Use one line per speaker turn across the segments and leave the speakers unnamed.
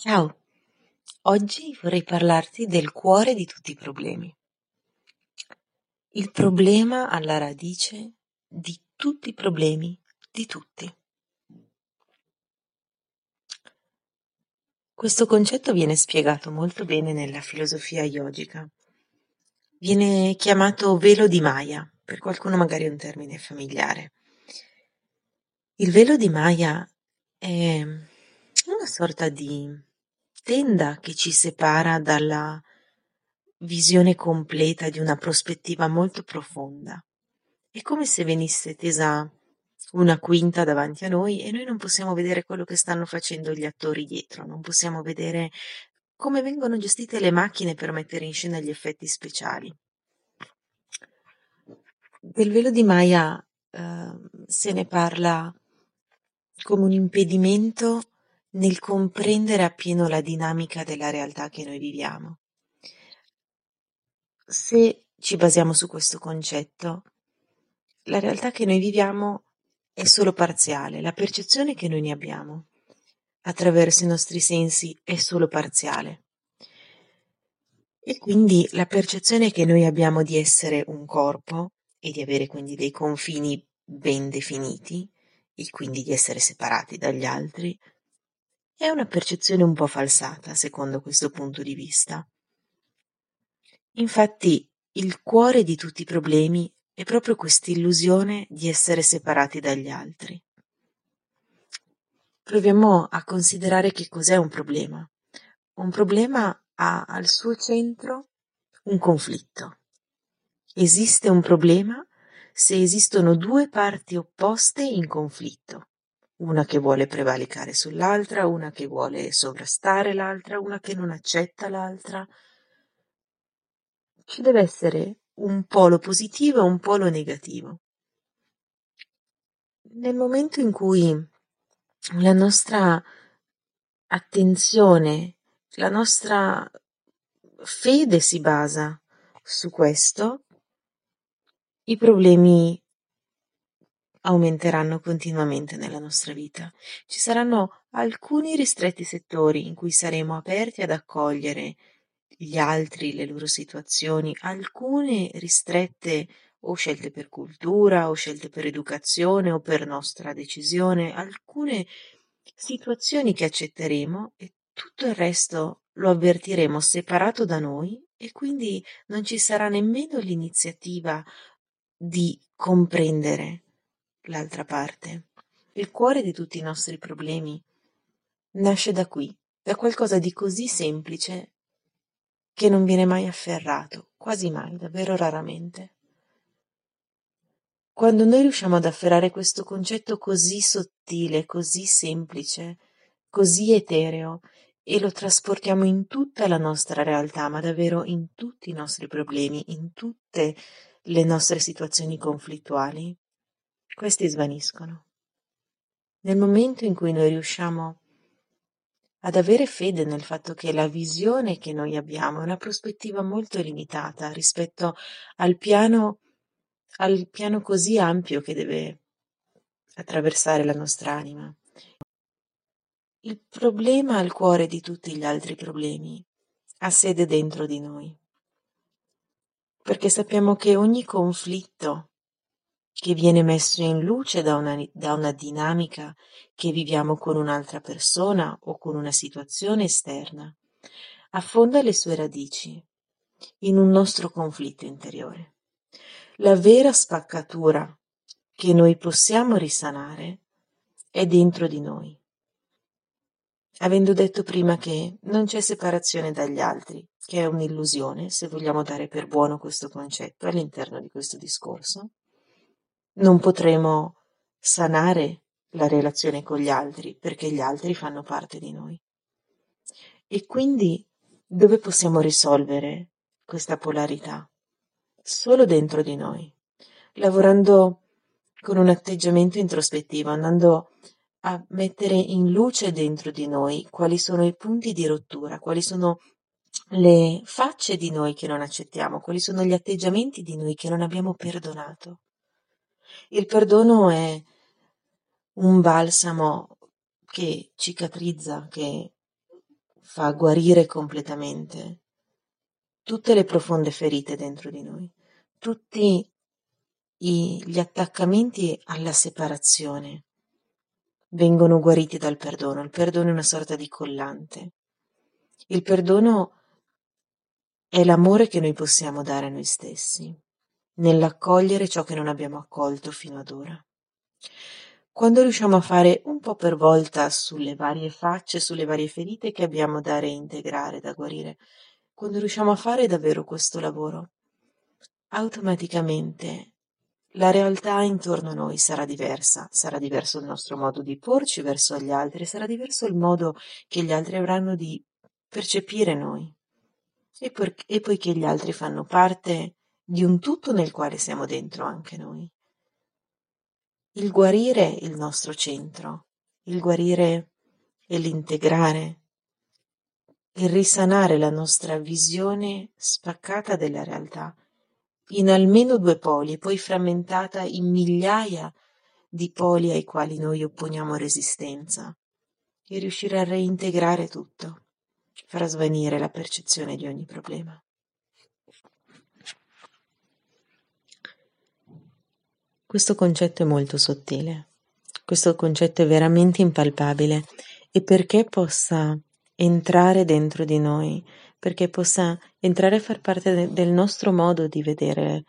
Ciao, oggi vorrei parlarti del cuore di tutti i problemi. Il problema alla radice di tutti i problemi di tutti. Questo concetto viene spiegato molto bene nella filosofia yogica. Viene chiamato velo di Maya, per qualcuno magari è un termine familiare. Il velo di Maya è una sorta di tenda che ci separa dalla visione completa di una prospettiva molto profonda. È come se venisse tesa una quinta davanti a noi e noi non possiamo vedere quello che stanno facendo gli attori dietro, non possiamo vedere come vengono gestite le macchine per mettere in scena gli effetti speciali. Del velo di Maya eh, se ne parla come un impedimento nel comprendere appieno la dinamica della realtà che noi viviamo. Se ci basiamo su questo concetto, la realtà che noi viviamo è solo parziale, la percezione che noi ne abbiamo attraverso i nostri sensi è solo parziale. E quindi la percezione che noi abbiamo di essere un corpo e di avere quindi dei confini ben definiti e quindi di essere separati dagli altri è una percezione un po' falsata, secondo questo punto di vista. Infatti, il cuore di tutti i problemi è proprio quest'illusione di essere separati dagli altri. Proviamo a considerare che cos'è un problema. Un problema ha al suo centro un conflitto. Esiste un problema se esistono due parti opposte in conflitto una che vuole prevalicare sull'altra, una che vuole sovrastare l'altra, una che non accetta l'altra. Ci deve essere un polo positivo e un polo negativo. Nel momento in cui la nostra attenzione, la nostra fede si basa su questo, i problemi aumenteranno continuamente nella nostra vita. Ci saranno alcuni ristretti settori in cui saremo aperti ad accogliere gli altri, le loro situazioni, alcune ristrette o scelte per cultura o scelte per educazione o per nostra decisione, alcune situazioni che accetteremo e tutto il resto lo avvertiremo separato da noi e quindi non ci sarà nemmeno l'iniziativa di comprendere l'altra parte. Il cuore di tutti i nostri problemi nasce da qui, da qualcosa di così semplice che non viene mai afferrato, quasi mai, davvero raramente. Quando noi riusciamo ad afferrare questo concetto così sottile, così semplice, così etereo, e lo trasportiamo in tutta la nostra realtà, ma davvero in tutti i nostri problemi, in tutte le nostre situazioni conflittuali, questi svaniscono. Nel momento in cui noi riusciamo ad avere fede nel fatto che la visione che noi abbiamo è una prospettiva molto limitata rispetto al piano, al piano così ampio che deve attraversare la nostra anima. Il problema al cuore di tutti gli altri problemi ha sede dentro di noi, perché sappiamo che ogni conflitto che viene messo in luce da una, da una dinamica che viviamo con un'altra persona o con una situazione esterna, affonda le sue radici in un nostro conflitto interiore. La vera spaccatura che noi possiamo risanare è dentro di noi. Avendo detto prima che non c'è separazione dagli altri, che è un'illusione, se vogliamo dare per buono questo concetto all'interno di questo discorso, non potremo sanare la relazione con gli altri perché gli altri fanno parte di noi. E quindi dove possiamo risolvere questa polarità? Solo dentro di noi, lavorando con un atteggiamento introspettivo, andando a mettere in luce dentro di noi quali sono i punti di rottura, quali sono le facce di noi che non accettiamo, quali sono gli atteggiamenti di noi che non abbiamo perdonato. Il perdono è un balsamo che cicatrizza, che fa guarire completamente tutte le profonde ferite dentro di noi, tutti i, gli attaccamenti alla separazione vengono guariti dal perdono. Il perdono è una sorta di collante. Il perdono è l'amore che noi possiamo dare a noi stessi, nell'accogliere ciò che non abbiamo accolto fino ad ora. Quando riusciamo a fare un po' per volta sulle varie facce, sulle varie ferite che abbiamo da reintegrare, da guarire, quando riusciamo a fare davvero questo lavoro, automaticamente la realtà intorno a noi sarà diversa, sarà diverso il nostro modo di porci verso gli altri, sarà diverso il modo che gli altri avranno di percepire noi. E, per, e poiché gli altri fanno parte di un tutto nel quale siamo dentro anche noi. Il guarire è il nostro centro, il guarire è l'integrare il risanare la nostra visione spaccata della realtà in almeno due poli, poi frammentata in migliaia di poli ai quali noi opponiamo resistenza, e riuscire a reintegrare tutto, farà svanire la percezione di ogni problema. Questo concetto è molto sottile, questo concetto è veramente impalpabile e perché possa entrare dentro di noi, perché possa entrare a far parte de- del nostro modo di vedere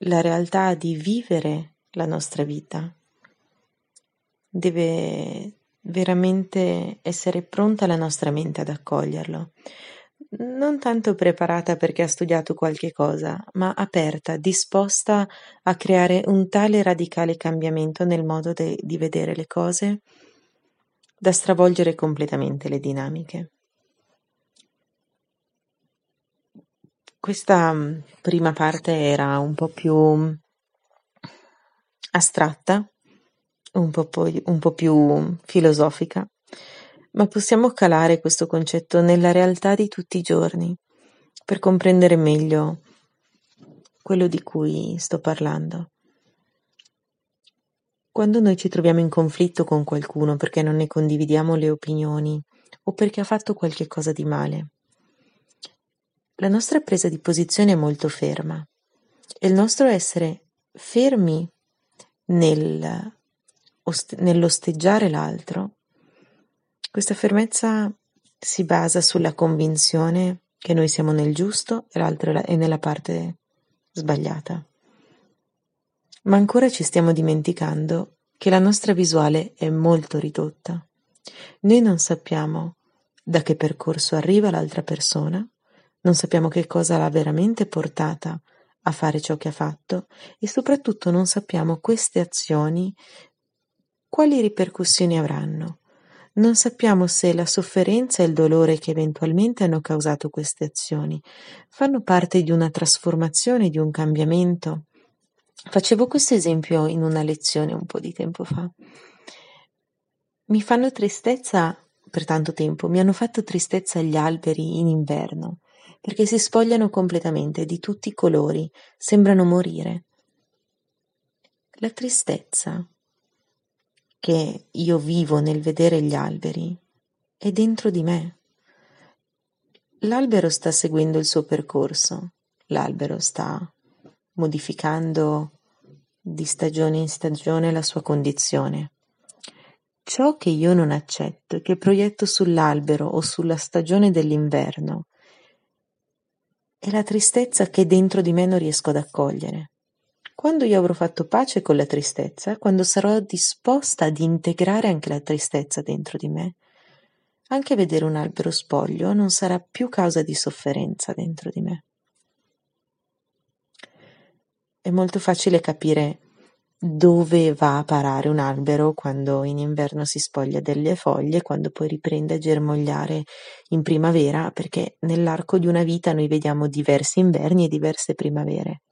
la realtà, di vivere la nostra vita. Deve veramente essere pronta la nostra mente ad accoglierlo. Non tanto preparata perché ha studiato qualche cosa, ma aperta, disposta a creare un tale radicale cambiamento nel modo de- di vedere le cose da stravolgere completamente le dinamiche. Questa mm, prima parte era un po' più astratta, un po', poi, un po' più filosofica, ma possiamo calare questo concetto nella realtà di tutti i giorni per comprendere meglio quello di cui sto parlando. Quando noi ci troviamo in conflitto con qualcuno perché non ne condividiamo le opinioni o perché ha fatto qualche cosa di male, la nostra presa di posizione è molto ferma e il nostro essere fermi nel, nell'osteggiare l'altro, questa fermezza si basa sulla convinzione che noi siamo nel giusto e l'altro è nella parte sbagliata. Ma ancora ci stiamo dimenticando che la nostra visuale è molto ridotta. Noi non sappiamo da che percorso arriva l'altra persona, non sappiamo che cosa l'ha veramente portata a fare ciò che ha fatto e soprattutto non sappiamo queste azioni quali ripercussioni avranno. Non sappiamo se la sofferenza e il dolore che eventualmente hanno causato queste azioni fanno parte di una trasformazione, di un cambiamento, Facevo questo esempio in una lezione un po' di tempo fa. Mi fanno tristezza per tanto tempo, mi hanno fatto tristezza gli alberi in inverno, perché si spogliano completamente di tutti i colori, sembrano morire. La tristezza che io vivo nel vedere gli alberi è dentro di me. L'albero sta seguendo il suo percorso, l'albero sta modificando di stagione in stagione la sua condizione. Ciò che io non accetto e che proietto sull'albero o sulla stagione dell'inverno è la tristezza che dentro di me non riesco ad accogliere. Quando io avrò fatto pace con la tristezza, quando sarò disposta ad integrare anche la tristezza dentro di me, anche vedere un albero spoglio non sarà più causa di sofferenza dentro di me. È molto facile capire dove va a parare un albero quando in inverno si spoglia delle foglie, quando poi riprende a germogliare in primavera, perché nell'arco di una vita noi vediamo diversi inverni e diverse primavere.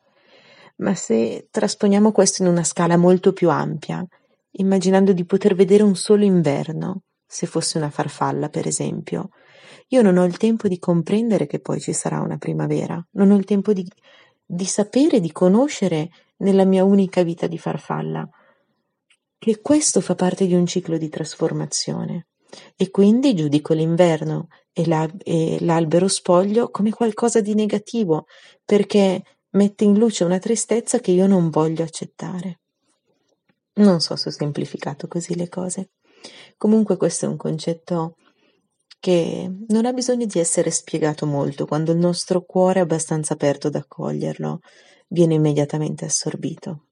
Ma se trasponiamo questo in una scala molto più ampia, immaginando di poter vedere un solo inverno, se fosse una farfalla per esempio, io non ho il tempo di comprendere che poi ci sarà una primavera, non ho il tempo di di sapere, di conoscere nella mia unica vita di farfalla, che questo fa parte di un ciclo di trasformazione. e quindi giudico l'inverno e, l'al- e l'albero spoglio come qualcosa di negativo perché mette in luce una tristezza che io non voglio accettare. Non so se ho semplificato così le cose. Comunque questo è un concetto che non ha bisogno di essere spiegato molto, quando il nostro cuore è abbastanza aperto ad accoglierlo, viene immediatamente assorbito.